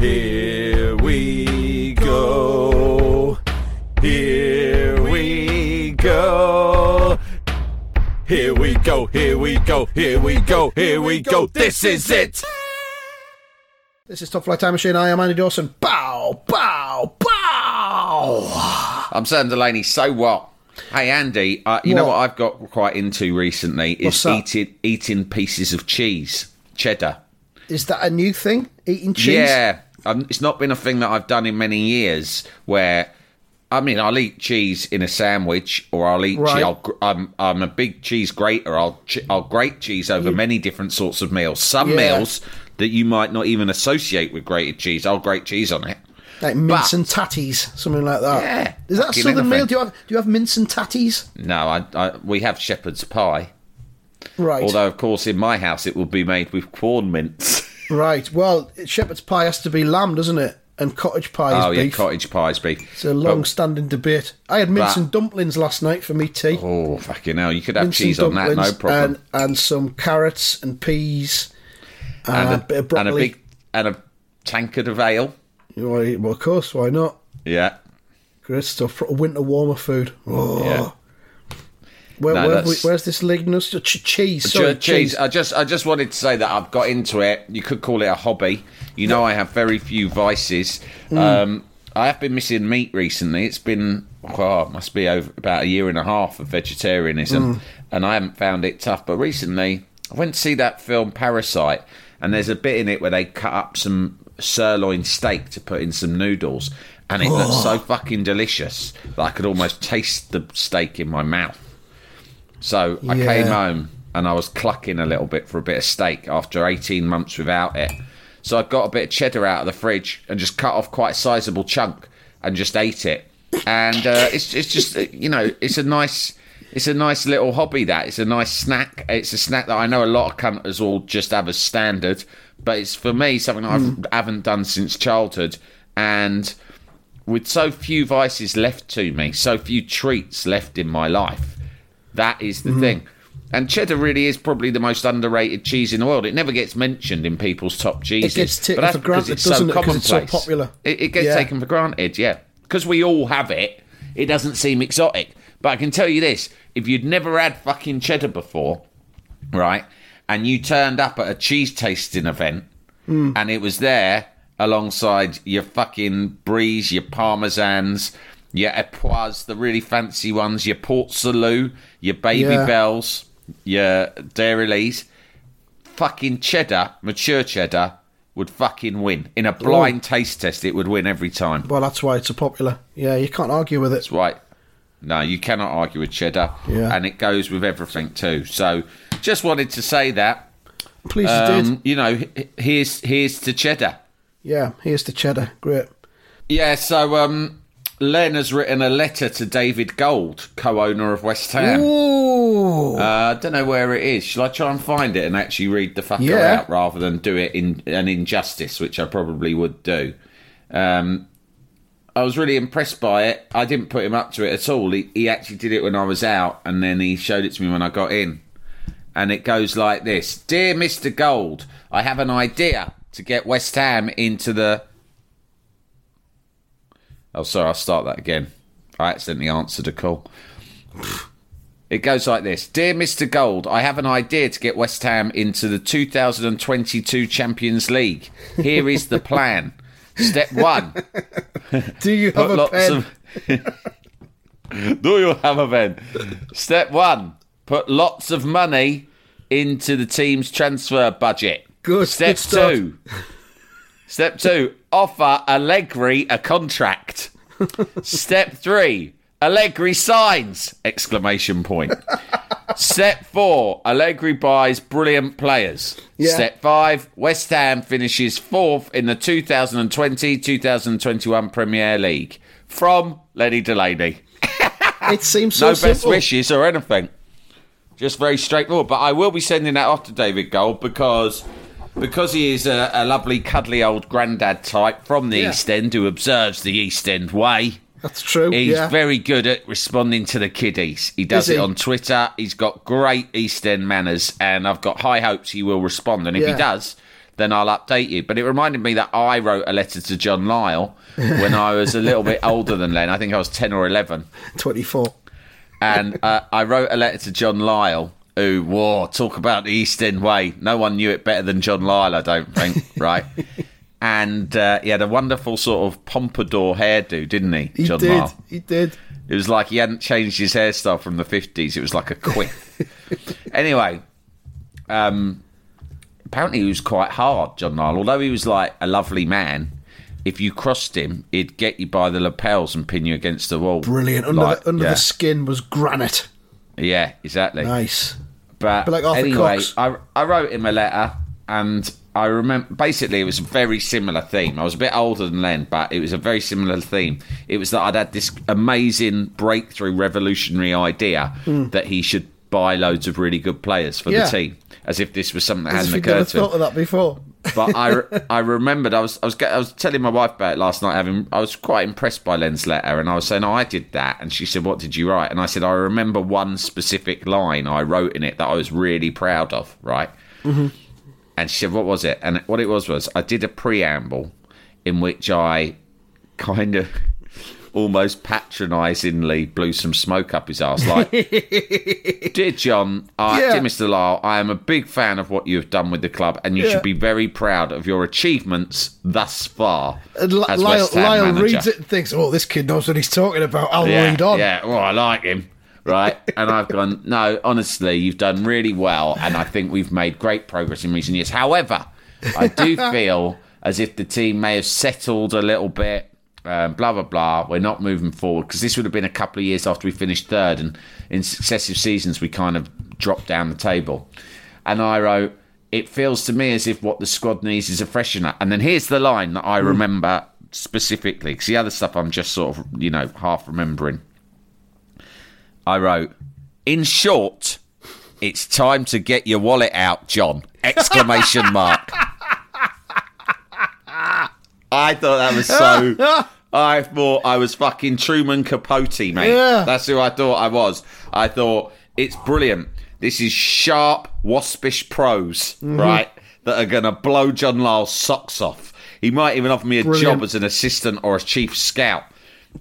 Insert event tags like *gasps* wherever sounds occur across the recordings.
Here we go. Here we go. Here we go. Here we go. Here we go. Here we go. This is it. This is Top Flight Time Machine. I am Andy Dawson. Bow, bow, bow. I'm Sam Delaney. So what? Hey Andy, uh, you know What? what I've got quite into recently is eating eating pieces of cheese, cheddar. Is that a new thing? Eating cheese? Yeah, um, it's not been a thing that I've done in many years. Where, I mean, I'll eat cheese in a sandwich, or I'll eat. Right. Cheese, I'll, I'm I'm a big cheese grater. I'll I'll grate cheese over many different sorts of meals. Some Yeah. meals that you might not even associate with grated cheese, I'll grate cheese on it. Like mince But- and tatties, something like that. Yeah, Is that a southern anything. meal? Do you have do you have mince and tatties? No, I, I we have shepherd's pie. Right. Although, of course, in my house it will be made with corn mince. *laughs* Right. Well, shepherd's pie has to be lamb, doesn't it? And cottage pie is oh yeah, beef. cottage pie's beef. It's a long-standing debate. I had mince But- and dumplings last night for me tea. Oh fucking hell! You could have mince cheese on that, no dumplings problem. And, and some carrots and peas. And, and a bit of broccoli. and a big and a tankard of ale. Why- Well, of course, why not? Yeah. Great stuff. Winter warmer food. Oh. Yeah. Where, No, where, that's- where's this Lignus? Ch- cheese. Sorry, Che- cheese. I just, I just wanted to say that I've got into it. You could call it a hobby. You know, I have very few vices. Mm. Um, I have been missing meat recently. It's been, well, it must be over about a year and a half of vegetarianism, Mm. and I haven't found it tough. But recently, I went to see that film Parasite, and there's a bit in it where they cut up some sirloin steak to put in some noodles, and it looked *gasps* so fucking delicious that I could almost taste the steak in my mouth. So I Yeah. came home and I was clucking a little bit for a bit of steak after 18 months without it. So I got a bit of cheddar out of the fridge and just cut off quite a sizable chunk and just ate it. And uh, it's it's just you know it's a nice it's a nice little hobby that it's a nice snack. It's a snack that I know a lot of cunters all just have as standard, but it's for me something that Mm. I haven't done since childhood. And with so few vices left to me, so few treats left in my life, that is Mm-hmm. the thing. And cheddar really is probably the most underrated cheese in the world. It never gets mentioned in people's top cheeses. It gets taken for granted, because doesn't it? so 'Cause it's so commonplace. popular. It, it gets Yeah. taken for granted, yeah. Because we all have it, it doesn't seem exotic. But I can tell you this if you'd never had fucking cheddar before, right, and you turned up at a cheese tasting event Hmm. and it was there alongside your fucking bries, your parmesans, your epoise, the really fancy ones, your port salut, your baby Yeah. bells, your Dairylees, fucking cheddar, mature cheddar, would fucking win. In a blind taste test, it would win every time. Well, that's why it's so popular. Yeah, you can't argue with it. That's right. No, you cannot argue with cheddar. Yeah. And it goes with everything too. So just wanted to say that. Please, you did. Um, you know, here's here's to cheddar. Yeah, here's the cheddar. Great. Yeah, so um Len has written a letter to David Gold, co-owner of West Ham. Ooh. Uh, I don't know where it is. Shall I try and find it and actually read the fucker Yeah. out rather than do it in an injustice, which I probably would do. Um, I was really impressed by it. I didn't put him up to it at all. He, he actually did it when I was out, and then he showed it to me when I got in. And it goes like this: Dear Mister Gold, I have an idea to get West Ham into the. Oh, sorry. I'll start that again. I accidentally answered a call. It goes like this Dear Mr. Gold, I have an idea to get West Ham into the 2022 Champions League. Here is the plan. Step one *laughs* Do you have a lots pen? of. *laughs* Do you have a pen? Step one put lots of money into the team's transfer budget. Good, Step good two. Step two offer Allegri a contract. Step three Allegri signs! Exclamation point. Step four, Allegri buys brilliant players. Yeah. Step five, West Ham finishes fourth in the 2020-2021 Premier League. From Lenny Delaney. *laughs* It seems so no best wishes or anything. Just very straightforward. But I will be sending that off to David Gold because because he is a, a lovely, cuddly old grandad type from the Yeah. East End who observes the East End way. That's true. He's yeah. very good at responding to the kiddies. He does Is it on Twitter. He's got great East End manners, and I've got high hopes he will respond. And if Yeah. he does, then I'll update you. But it reminded me that I wrote a letter to John Lyall when I was a little bit *laughs* older than Len. I think I was 10 or 11 24. and uh, I wrote a letter to John Lyall, who, whoa, talk about the East End way. No one knew it better than John Lyall, I don't think, *laughs* right? And uh, he had a wonderful sort of pompadour hairdo, didn't he, He John did. Lyall? He did. It was like he hadn't changed his hairstyle from the 50s. It was like a quiff. *laughs* anyway, um, apparently he was quite hard, John Lyall. Although he was like a lovely man, if you crossed him, he'd get you by the lapels and pin you against the wall. Brilliant. Under, Like, the, under yeah. the skin was granite. Yeah, exactly. Nice. But, But like anyway, Cox. I, I wrote him a letter, and I remember basically it was a very similar theme. I was a bit older than Len, but it was a very similar theme. It was that I'd had this amazing breakthrough, revolutionary idea hmm. that he should buy loads of really good players for. Yeah. the team, as if this was something that As hadn't you'd never occurred to him of that before. But I, I remembered I was I was I was telling my wife about it last night. Having I was quite impressed by Len's letter, and I was saying, "Oh, I did that," and she said, "What did you write?" And I said, "I remember one specific line I wrote in it that I was really proud of." Right, Mm-hmm. and she said, "What was it?" And what it was was I did a preamble in which I kind of almost patronisingly blew some smoke up his ass, like. *laughs* Dear John, uh, Yeah. dear Mr. Lyall, I am a big fan of what you have done with the club, and you Yeah. should be very proud of your achievements thus far And L- Lyall, Lyall reads it and thinks, oh, this kid knows what he's talking about. I'll yeah, read on. Yeah, well, I like him, right? *laughs* and I've gone, no, honestly, you've done really well, and I think we've made great progress in recent years. However, I do *laughs* feel as if the team may have settled a little bit. Um, blah blah blah. We're not moving forward because this would have been a couple of years after we finished third, and in successive seasons we kind of dropped down the table. And I wrote, "It feels to me as if what the squad needs is a freshener." And then here's the line that I remember specifically because the other stuff I'm just sort of you know half remembering. I wrote, "In short, it's time to get your wallet out, John!" Exclamation mark. *laughs* I thought that was so. *laughs* I thought I was fucking Truman Capote, mate. Yeah. That's who I thought I was. I thought it's brilliant. This is sharp, waspish prose, Mm-hmm. right? That are gonna blow John Lyall's socks off. He might even offer me a Brilliant. job as an assistant or a chief scout.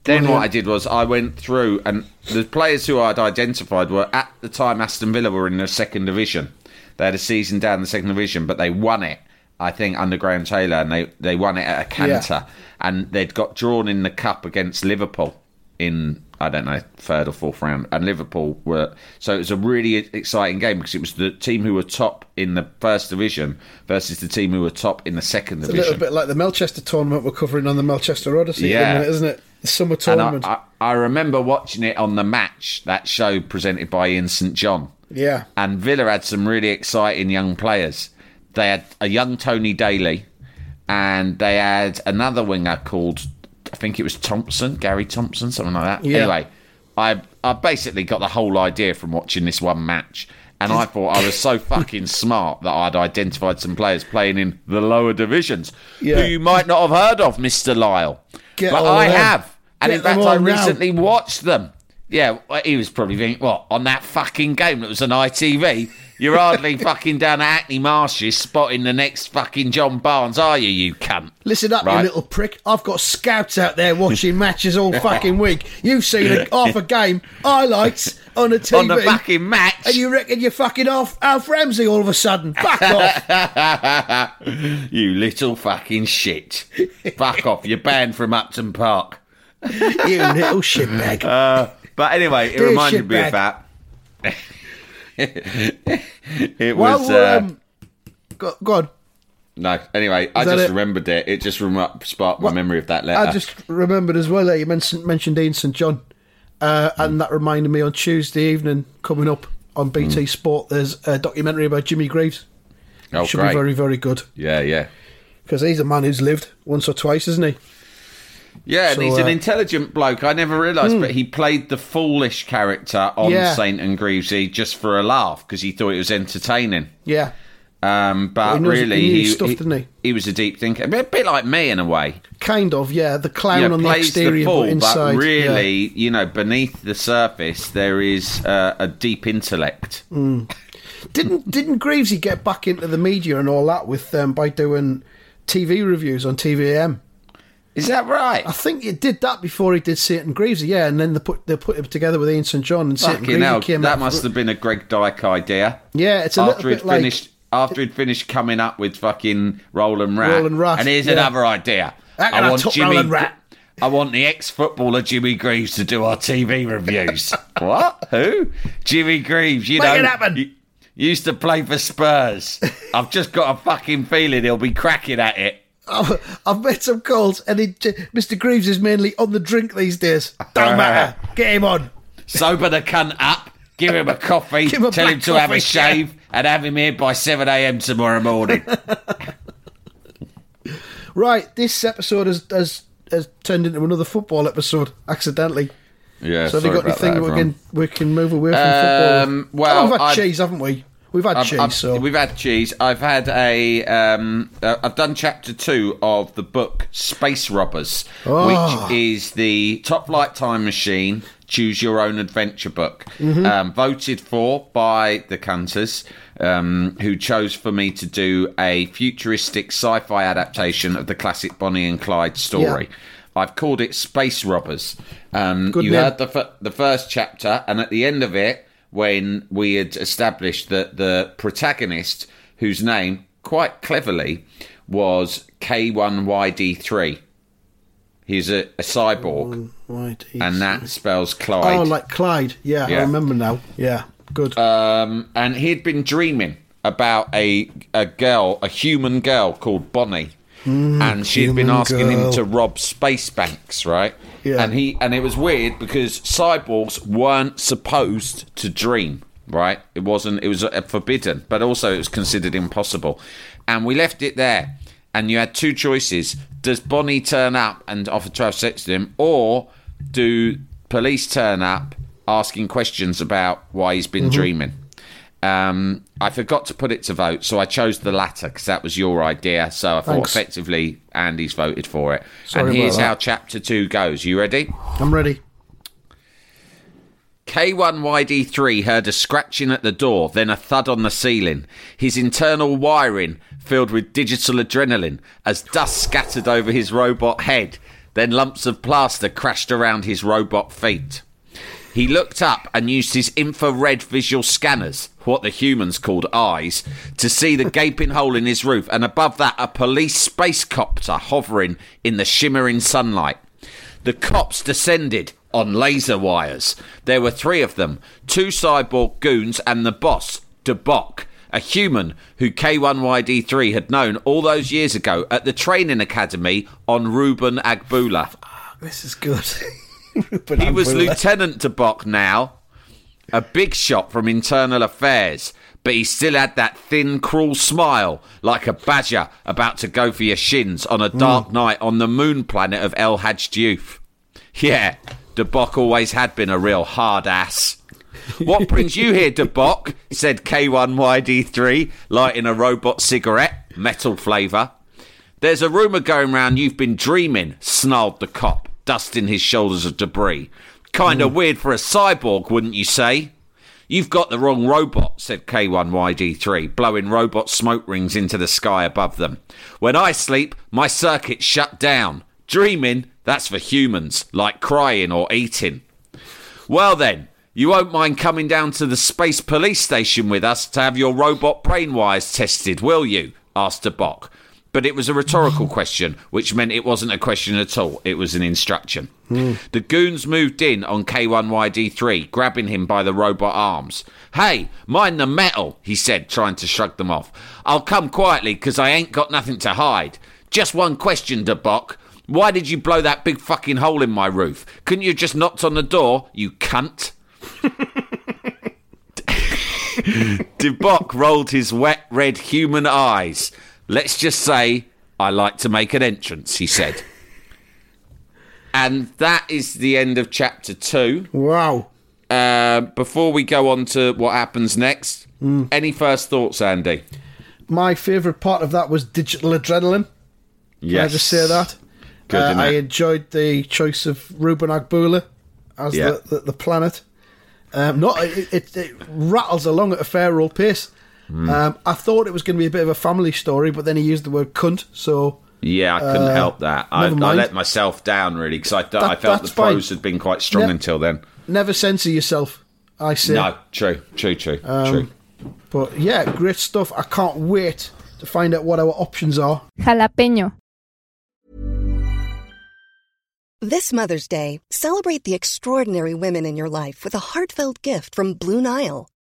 Then what I did was I went through and the players who I'd identified were at the time Aston Villa were in the second division. They had a season down the second division, but they won it. I think under Graham Taylor, and they they won it at a canter, and they'd got drawn in the cup against Liverpool in I don't know third or fourth round, and Liverpool were so it was a really exciting game because it was the team who were top in the first division versus the team who were top in the second A division. A little bit like the Melchester tournament we're covering on the Melchester Odyssey, Yeah. the minute, isn't it? The summer tournament. I, I, I remember watching it on the match, that show presented by Ian St John. yeah. And Villa had some really exciting young players. They had a young Tony Daley, and they had another winger called, I think it was Thompson, Gary Thompson, something like that. Yeah. Anyway, I I basically got the whole idea from watching this one match. And I thought I was so *laughs* fucking smart that I'd identified some players playing in the lower divisions Yeah. who you might not have heard of, Mr. Lyall. Get but I them. have. And Get in fact, I all now. recently watched them. Yeah, he was probably thinking, what, on that fucking game that was on ITV? You're hardly fucking down at Hackney Marshes spotting the next fucking John Barnes, are you, you cunt? Listen up, Right. you little prick. I've got scouts out there watching matches all fucking week. You've seen a, half a game, highlights on the TV. On the fucking match. and you reckon you're fucking off Alf Ramsey all of a sudden. Fuck *laughs* off. you little fucking shit. Fuck off, you're banned from Upton Park. you little shitbag. Uh, but anyway, it Dear reminded me of that. *laughs* it Well, was. we're, Uh, um, go, go on. no, anyway, I just it? remembered it. It just rem- sparked my memory of that letter. I just remembered as well that you mentioned, mentioned Ian St John, uh, and that reminded me on Tuesday evening coming up. on BT Sport. There's a documentary about Jimmy Greaves. Oh, Should great. be very, very good Yeah, yeah. because he's a man who's lived once or twice, isn't he? Yeah, and So, he's an uh, intelligent bloke. I never realised, but he played the foolish character on Yeah. Saint and Greavesy just for a laugh because he thought it was entertaining. Yeah, Um, but he knows- really, he he, stuff, he- didn't he? was a deep thinker, a bit, bit like me in a way. kind of. Yeah, the clown yeah, on the exterior, the fool, but inside. but yeah. really, you know, beneath the surface, there is uh, a deep intellect. Didn't didn't Greavesy get back into the media and all that with um, by doing TV reviews on TV-am? Is that right? I think he did that before he did Saint and Greaves, yeah, and then they put they put him together with Ian St John and Saint and Fucking Greavesy hell, came that out. must have been a Greg Dyke idea. Yeah, it's a after little he'd bit like finished after he'd finished coming up with fucking Roland Rat. Roland Rat, And here's yeah. another idea. How can I top Roland Rat? I want the ex-footballer Jimmy Greaves to do our TV reviews. *laughs* what? Who? Jimmy Greaves. You Make know, it happen. y- used to play for Spurs. *laughs* I've just got a fucking feeling he'll be cracking at it. I've, I've made some calls, and he, Mr. Greaves is mainly on the drink these days. *laughs* Don't matter, get him on. Sober the cunt up. Give him a *laughs* coffee. Him a tell him to have a coffee, shave, and have him here by seven a.m. tomorrow morning. *laughs* Right, this episode has has, has turned into another football episode accidentally. yeah. So have you got anything that, we can we can move away from Um, football? well, oh, we've had I've- cheese, haven't we? We've had I've- cheese, I've- so we've had cheese. I've had a. Um, uh, I've done chapter two of the book Space Robbers, Oh. which is the Top Flight Time Machine Choose Your Own Adventure book, Mm-hmm. um, voted for by the Cunters, um, who chose for me to do a futuristic sci-fi adaptation of the classic Bonnie and Clyde story. I've called it Space Robbers. Um, you name. heard the f- the first chapter, and at the end of it, when we had established that the protagonist, whose name quite cleverly was K1YD3, he's a, a cyborg, right, he's- and that spells Clyde. oh, like Clyde. Yeah, Yeah. I remember now. Yeah, good. um, and he'd been dreaming about a a girl, a human girl called Bonnie, and she'd been asking him to rob space banks, right? Yeah. And he and it was weird because cyborgs weren't supposed to dream, right? It wasn't. It was uh, forbidden, but also it was considered impossible. And we left it there. And you had two choices: Does Bonnie turn up and offer to have sex with him, or do police turn up asking questions about why he's Mm-hmm. been dreaming? Um, I forgot to put it to vote, so I chose the latter because that was your idea. So I thought Thanks. effectively Andy's voted for it. Sorry and here's how chapter two goes. You ready? I'm ready. K1YD3 heard a scratching at the door, then a thud on the ceiling. His internal wiring filled with digital adrenaline as dust scattered over his robot head, then lumps of plaster crashed around his robot feet. He looked up and used his infrared visual scanners, what the humans called eyes, to see the gaping *laughs* hole in his roof, and above that, a police space copter hovering in the shimmering sunlight. The cops descended on laser wires. There were three of them two cyborg goons and the boss, De Bock, a human who K1YD3 had known all those years ago at the training academy on Reuben Agboola. This is good. *laughs* *laughs* He was Lieutenant De Bock now, a big shot from internal affairs, but he still had that thin, cruel smile like a badger about to go for your shins on a dark night on the moon planet of El Hadji Diouf. Yeah, De Bock always had been a real hard ass. What brings you here, De Bock? *laughs* said K1YD3, lighting a robot cigarette, metal flavour. There's a rumour going round you've been dreaming, snarled the cop, dusting his shoulders of debris. Kinda hmm. weird for a cyborg, wouldn't you say? You've got the wrong robot, said K1YD3, blowing robot smoke rings into the sky above them. When I sleep, my circuits shut down. Dreaming, that's for humans, like crying or eating. Well then, you won't mind coming down to the space police station with us to have your robot brain wires tested, will you? asked De Bock. But it was a rhetorical question, which meant it wasn't a question at all. It was an instruction. The goons moved in on K1YD3, grabbing him by the robot arms. Hey, mind the metal, he said, trying to shrug them off. I'll come quietly because I ain't got nothing to hide. Just one question, De Bock. Why did you blow that big fucking hole in my roof? Couldn't you just knocked on the door, you cunt? *laughs* De Bock rolled his wet red human eyes. Let's just say I like to make an entrance, he said. And that is the end of chapter two. Wow. Uh, before we go on to what happens next, any first thoughts, Andy? My favourite part of that was digital adrenaline. Yes. Can I just say that? Good, Uh, I enjoyed the choice of Reuben Agboola as Yeah. the, the, the planet. Um, not it, it, it rattles along at a fair old pace. Hmm. Um, I thought it was going to be a bit of a family story, but then he used the word cunt, so Yeah, I couldn't Uh, help that. I, I let myself down really because I, th- I felt the that's fine. had been quite strong Ne- until then. never censor yourself. I say, No, true, true, true, Um, true. but yeah, great stuff. I can't wait to find out what our options are. Jalapeño. This Mother's Day, celebrate the extraordinary women in your life with a heartfelt gift from Blue Nile.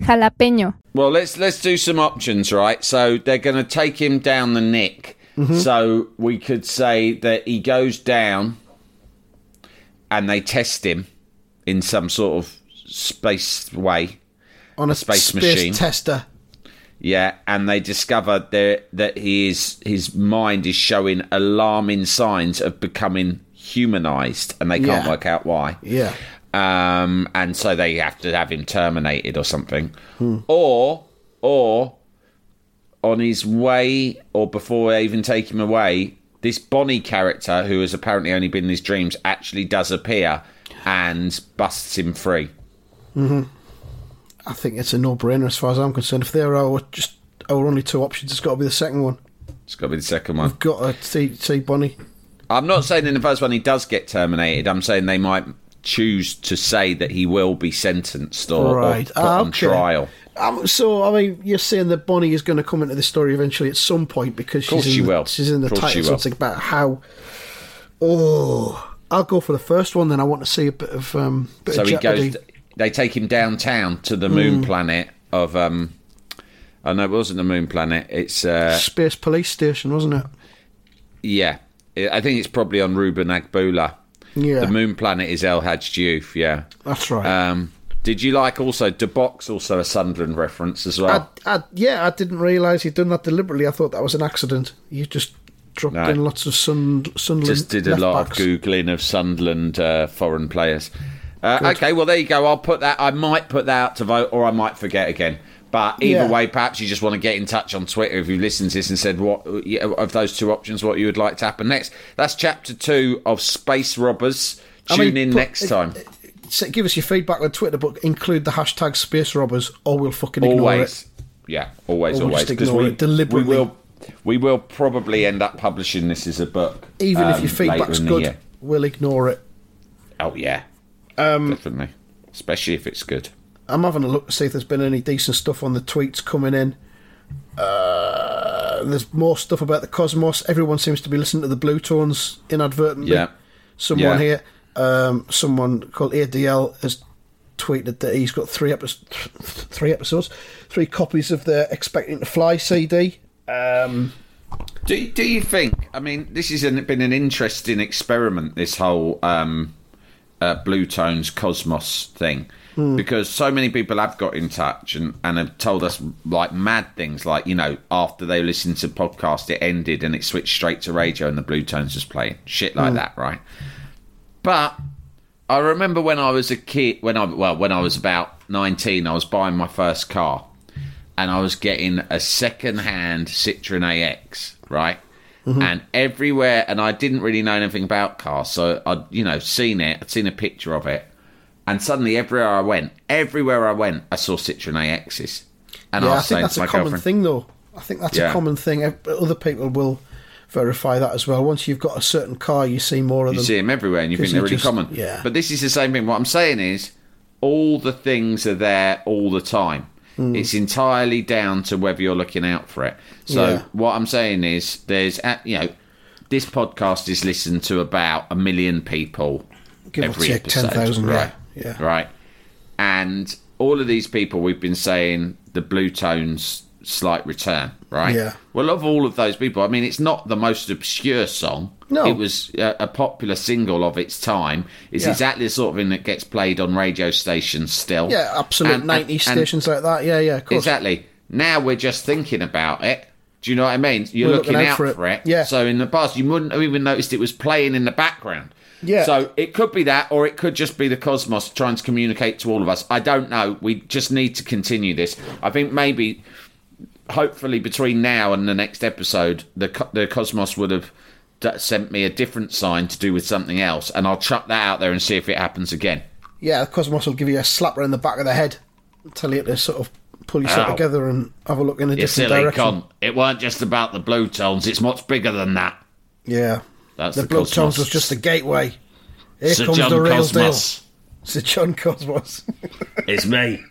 Jalapeño. Well, let's let's do some options, right? So they're going to take him down the nick. Mm-hmm. So we could say that he goes down, and they test him in some sort of space way. On a, space space machine. tester. Yeah, and they discover that that he is his mind is showing alarming signs of becoming humanized, and they can't Yeah. work out why. Yeah. Um, and so they have to have him terminated or something, or or on his way or before they even take him away, this Bonnie character who has apparently only been in his dreams actually does appear and busts him free. I think it's a no-brainer as far as I'm concerned. If there are just our only two options, it's got to be the second one. It's got to be the second one. We've got to see, see Bonnie. I'm not saying in the first one he does get terminated. I'm saying they might choose to say that he will be sentenced or, or Right. put Ah, on trial. Um, so, I mean, you're saying that Bonnie is going to come into the story eventually at some point because she's in she the, she's in the title. she So will. it's about how. Oh, I'll go for the first one. Then I want to see a bit of um. Bit So of he goes. They take him downtown to the moon planet of. um Oh no, it wasn't the moon planet. It's uh Space Police Station, wasn't it? yeah. I think it's probably on Reuben Agboola. Yeah, The moon planet is El Hadji Diouf. Yeah. that's right. Um, did you like also De Box? Also a Sunderland reference as well. I, I, yeah, I didn't realise he'd done that deliberately. I thought that was an accident. You just dropped No. in lots of Sun, Sunderland. Just did a lot backs. of googling of Sunderland uh, foreign players. Uh, okay, well there you go. I'll put that. I might put that out to vote, or I might forget again. But either Yeah. way, perhaps you just want to get in touch on Twitter if you listened to this and said what of those two options, what you would like to happen next. That's chapter two of Space Robbers. I Tune mean, in next time. So give us your feedback on Twitter, but include the hashtag Space Robbers, or we'll fucking ignore always, it. yeah, always, we'll always. just 'Cause ignore we it deliberately. we will we will probably end up publishing this as a book, Even if um, your feedback's later good, we'll ignore it. Oh yeah, um, definitely, especially if it's good. I'm having a look to see if there's been any decent stuff on the tweets coming in. Uh, there's more stuff about the cosmos. Everyone seems to be listening to the Bluetones inadvertently. Yeah. Someone Yeah. here, um, someone called ADL has tweeted that he's got three episodes, three episodes, three copies of the Expecting to Fly CD. Um, Do do you think? I mean, this has been an interesting experiment. This whole um, uh, Bluetones Cosmos thing, because so many people have got in touch and, and have told us like mad things, like you know, after they listened to podcast, it ended and it switched straight to radio and the Bluetones was playing shit like that, right? But I remember when I was a kid, when I well, when I was about nineteen, I was buying my first car, and I was getting a second-hand Citroen AX, right? Mm-hmm. And everywhere, and I didn't really know anything about cars, so I'd you know seen it, I'd seen a picture of it, and suddenly everywhere I went, everywhere I went, I saw Citroen AXs, and yeah, I I think that's a common girlfriend, thing, though. I think that's Yeah. a common thing. Other people will verify that as well. Once you've got a certain car, you see more of You them. see them everywhere, and you think they're really just- common. yeah. But this is the same thing. What I'm saying is, all the things are there all the time. Hmm. It's entirely down to whether you're looking out for it. So Yeah. what I'm saying is, there's you know, this podcast is listened to about a million people Give every take episode, 10,000, yeah. right? Yeah. Right. And all of these people, we've been saying the Bluetones slight return, right? Yeah. Well, of all of those people, I mean, it's not the most obscure song. No. It was a, a popular single of its time. It's Yeah. exactly the sort of thing that gets played on radio stations still. Yeah, absolute And- 90 and- and- stations like that. Yeah, yeah, of course. Exactly. Now we're just thinking about it. Do you know what I mean? You're looking, looking out out for it. for it. Yeah. So in the past, you wouldn't have even noticed it was playing in the background. Yeah. So it could be that, or it could just be the cosmos trying to communicate to all of us. I don't know. We just need to continue this. I think maybe, hopefully, between now and the next episode, the the cosmos would have sent me a different sign to do with something else, and I'll chuck that out there and see if it happens again. Yeah, the Cosmos will give you a slapper in the back of the head, tell you to sort of pull yourself Ow. together and have a look in a You different silly direction. con. It weren't just about the Bluetones. It's much bigger than that. Yeah. That's the the Blood Cosmos. Tones was just the gateway. Here Sir comes John the real Cosmos. deal. Sir John Cosmos. *laughs* It's me.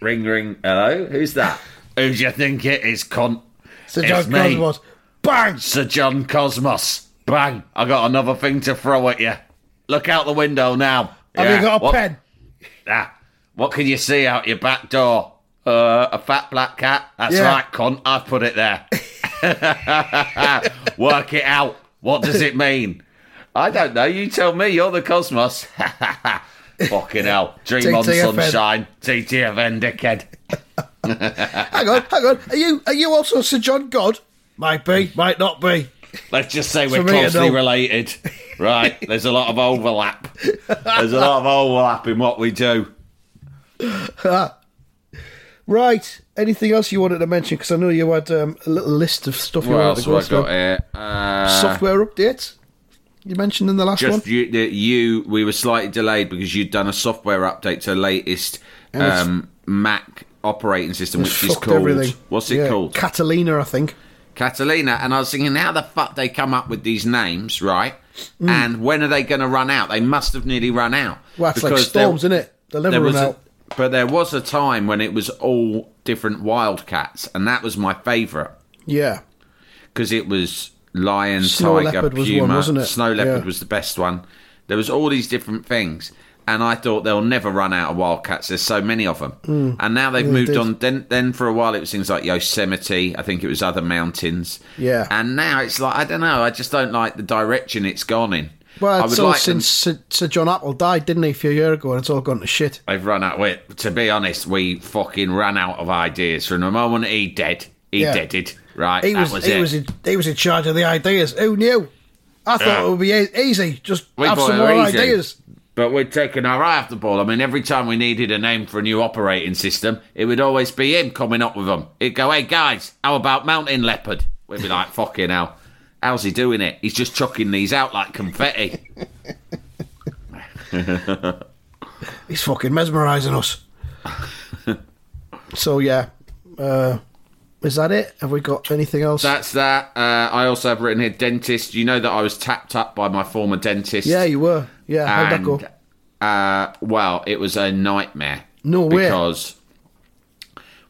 Ring, ring. Hello? Who's that? Who do you think it is, cunt? Sir It's John me. Bang! Sir John Cosmos. Bang. I got another thing to throw at you. Look out the window now. Have Yeah. you got a what, pen? Ah, what can you see out your back door? Uh, a fat black cat? That's Yeah. right, cunt. I've put it there. *laughs* Work it out. What does it mean? I don't know. You tell me. You're the cosmos. *laughs* Fucking hell. Dream on sunshine. TTFN, dickhead. *laughs* Hang on, hang on. Are you are you also Sir John God? Might be, might not be. Let's just say we're For me to closely related. Right. There's a lot of overlap. There's a lot of overlap in what we do. *laughs* Ah. Right. Anything else you wanted to mention? Because I know you had um, a little list of stuff you What wanted else to go have I got here? Uh, Software updates. You mentioned in the last one. just you, that you, we were slightly delayed because you'd done a software update to the latest um, Mac operating system, which is called. everything. What's it Yeah, called? Catalina, I think. Catalina, and I was thinking, how the fuck they come up with these names, right? Mm. And when are they going to run out? They must have nearly run out. Well, it's like storms, isn't it? They'll never run was a- out. But there was a time when it was all different wildcats, and that was my favourite Yeah. because it was lion, Snow tiger, leopard was puma. one, wasn't it? Snow leopard Yeah. was the best one. There was all these different things, and I thought they'll never run out of wildcats. There's so many of them, and now they've Mm. Moved did. on. Then, then for a while it was things like Yosemite. I think it was other mountains. Yeah. and now it's like I don't know. I just don't like the direction it's gone in. I Well, would it's all like them- since Sir, Sir John Apple died, didn't he, a few years ago, and it's all gone to shit. I've run out. Wait, to be honest, we fucking ran out of ideas from the moment he dead. He Yeah. deaded. Right, He that was, was, he it. was in, he was in charge of the ideas. Who knew? I thought Yeah. it would be easy. Just We have some more easy. ideas. But we'd taken our eye off the ball. I mean, every time we needed a name for a new operating system, it would always be him coming up with them. He'd go, hey, guys, how about Mountain Leopard? We'd be like, fucking hell. How's he doing it? He's just chucking these out like confetti. *laughs* He's fucking mesmerising us. so, yeah. Uh, is that it? Have we got anything else? That's that. Uh, I also have written here dentist. You know that I was tapped up by my former dentist. yeah, you were. Yeah, how'd that go? Uh, well, it was a nightmare. No way. Because,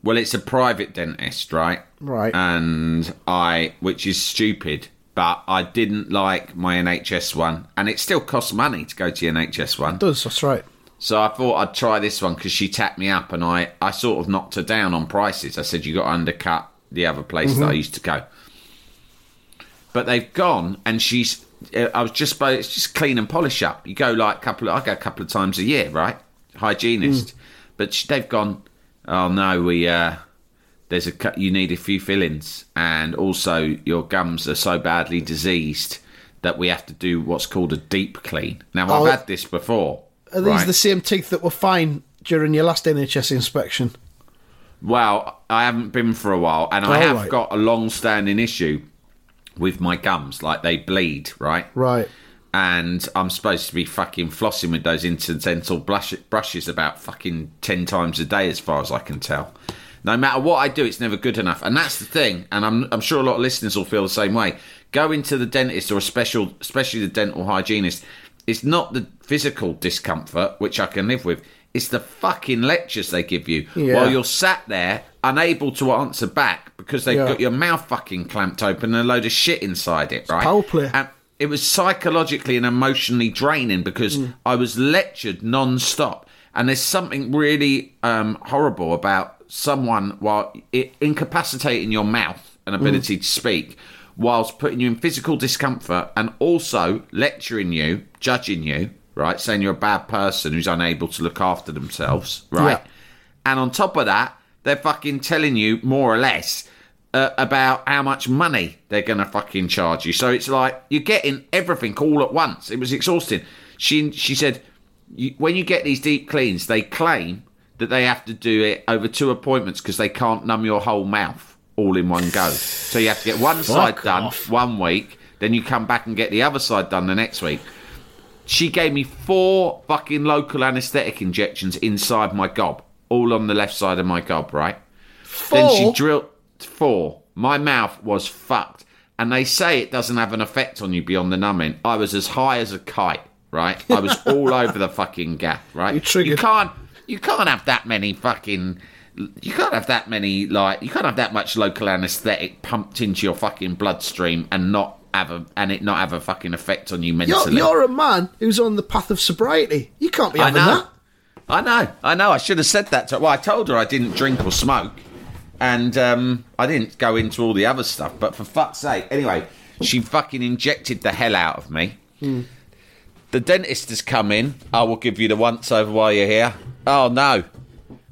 well, it's a private dentist, right? Right. And I, which is stupid, but I didn't like my NHS one, and it still costs money to go to your NHS one. does, that's right. So I thought I'd try this one because she tapped me up, and I, I sort of knocked her down on prices. I said you got to undercut the other place that I Mm-hmm. used to go. But they've gone, and she's. uh, I was just supposed it's just clean and polish up. You go like a couple. Of, I go a couple of times a year, right? Hygienist, Mm. but she, they've gone. Oh no, we. uh There's a cut. You need a few fillings, and also your gums are so badly diseased that we have to do what's called a deep clean. Now Oh, I've had this before. Are these right? the same teeth that were fine during your last NHS inspection? Well, I haven't been for a while, and I Oh, have right. got a long-standing issue with my gums. Like they bleed, right? Right. And I'm supposed to be fucking flossing with those interdental blush- brushes about fucking ten times a day, as far as I can tell. No matter what I do, it's never good enough, and that's the thing. And I'm, I'm sure a lot of listeners will feel the same way. Going to the dentist or a special, especially the dental hygienist, it's not the physical discomfort which I can live with. It's the fucking lectures they give you Yeah. while you're sat there unable to answer back because they've Yeah. got your mouth fucking clamped open and a load of shit inside it, right? And it was psychologically and emotionally draining because Mm. I was lectured non-stop. And there's something really um, horrible about someone while it, incapacitating your mouth and ability to speak whilst putting you in physical discomfort and also lecturing you, judging you, right? Saying you're a bad person who's unable to look after themselves, right? Yeah. And on top of that, they're fucking telling you more or less uh, about how much money they're going to fucking charge you. So it's like you're getting everything all at once. It was exhausting. She she said, you, when you get these deep cleans, they claim that they have to do it over two appointments because they can't numb your whole mouth all in one go. So you have to get one side done off. one week, then you come back and get the other side done the next week. She gave me four fucking local anaesthetic injections inside my gob, all on the left side of my gob, right? Then she drilled four. My mouth was fucked. And they say it doesn't have an effect on you beyond the numbing. I was as high as a kite, right? I was all *laughs* over the fucking gap, right? You triggered. can't you can't have that many fucking you can't have that many like you can't have that much local anaesthetic pumped into your fucking bloodstream and not have a and it not have a fucking effect on you You're, mentally. you're a man who's on the path of sobriety. You can't be I having know. that. I know. I know. I should have said that. To, well, I told her I didn't drink or smoke, and um, I didn't go into all the other stuff. But for fuck's sake, anyway, she fucking injected the hell out of me. The dentist has come in. I will give you the once over while you're here. Oh no,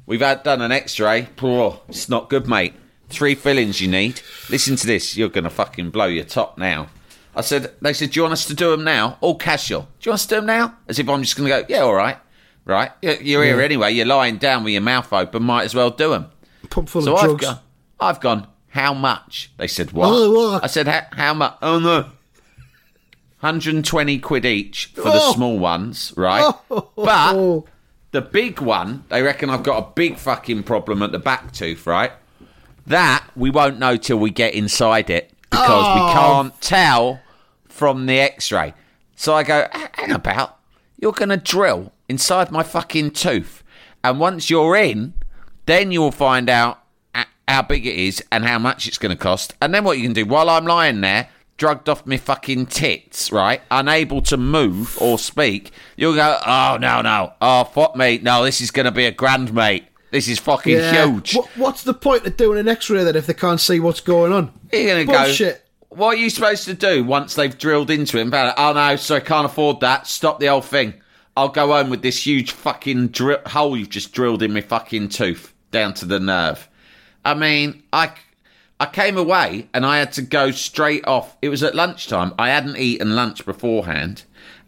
we've had done an X-ray. Poor, it's not good, mate. Three fillings you need. Listen to this. You're gonna fucking blow your top now. I said. They said, "Do you want us to do them now?" All casual. Do you want us to do them now? As if I'm just gonna go. Yeah, all right. Right. You're here anyway. You're lying down with your mouth open. Might as well do them. Pump full So of I've drugs. gone. I've gone. How much? They said what? Oh, what? I said how, how much? Oh no. 120 quid each for the Oh. small ones, right? Oh. But the big one, they reckon I've got a big fucking problem at the back tooth, right? That we won't know till we get inside it because we oh. can't tell from the x-ray. So I go, hang about, you're going to drill inside my fucking tooth. And once you're in, then you'll find out how big it is and how much it's going to cost. And then what you can do, while I'm lying there, drugged off my fucking tits, right, unable to move or speak, you'll go, oh, no, no, oh, fuck me, no, this is going to be a grand, mate. This is fucking Yeah. huge. What, what's the point of doing an X-ray then if they can't see what's going on? You're going to go. Shit. What are you supposed to do once they've drilled into it? And oh no, sorry, can't afford that. Stop the whole thing. I'll go home with this huge fucking dri- hole you've just drilled in my fucking tooth down to the nerve. I mean, I, I came away and I had to go straight off. It was at lunchtime. I hadn't eaten lunch beforehand,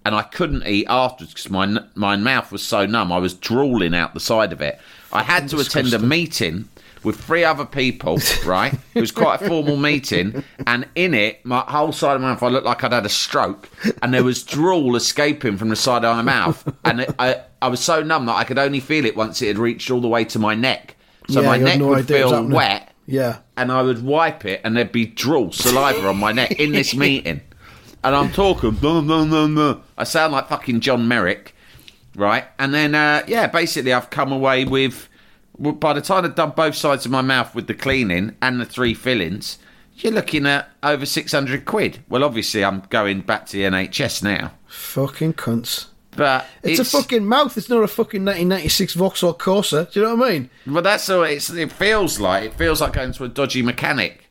and I couldn't eat afterwards because my my mouth was so numb. I was drooling out the side of it. I had to attend a meeting with three other people. Right, it was quite a formal meeting, and in it, my whole side of my mouth, I looked like I'd had a stroke, and there was drool escaping from the side of my mouth, and it, I I was so numb that I could only feel it once it had reached all the way to my neck. So Yeah, my neck no would feel wet Yeah. and I would wipe it, and there'd be drool, saliva on my neck in this *laughs* meeting. And I'm talking. I sound like fucking John Merrick, right? And then, uh, yeah, basically, I've come away with, by the time I've done both sides of my mouth with the cleaning and the three fillings, you're looking at over 600 quid. Well, obviously, I'm going back to the NHS now. Fucking cunts. But It's, a fucking mouth. It's not a fucking 1996 Vauxhall Corsa. Do you know what I mean? Well, that's all it's, it feels like. It feels like going to a dodgy mechanic.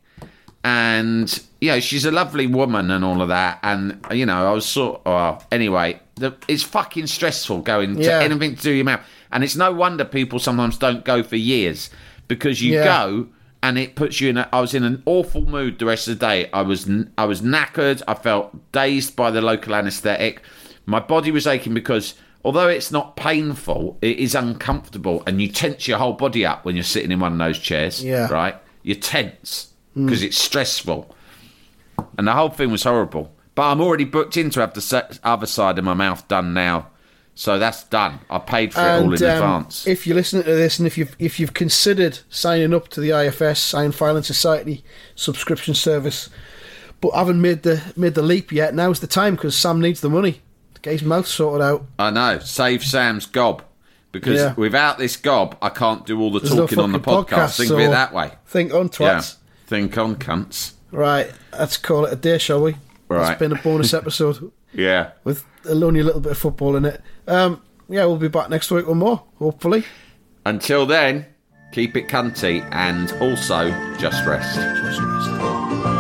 And, you know, she's a lovely woman and all of that. And, you know, I was sort well, anyway, the, it's fucking stressful going Yeah. to anything to do with your mouth. And it's no wonder people sometimes don't go for years because you Yeah. go and it puts you in a, I was in an awful mood the rest of the day. I was, I was knackered. I felt dazed by the local anaesthetic. My body was aching because although it's not painful, it is uncomfortable, and you tense your whole body up when you're sitting in one of those chairs. Yeah. Right? You're tense because it's stressful. And the whole thing was horrible. But I'm already booked in to have the other side of my mouth done now. So that's done. I paid for it all in um, advance. If you're listening to this, and if you've if you've considered signing up to the IFS Iron Filing Society subscription service, but haven't made the made the leap yet, now's the time because Sam needs the money get his mouth sorted out. I know. Save Sam's gob. Because Yeah. without this gob, I can't do all the There's no talking on the fucking podcast. Think of so it that way. Think on Yeah. twats. Think on cunts. Right, let's call it a day, shall we? Right. It's been a bonus *laughs* episode Yeah. with a only a little bit of football in it. Um, yeah, we'll be back next week with more, hopefully. Until then, keep it cunty and also just rest. Just rest.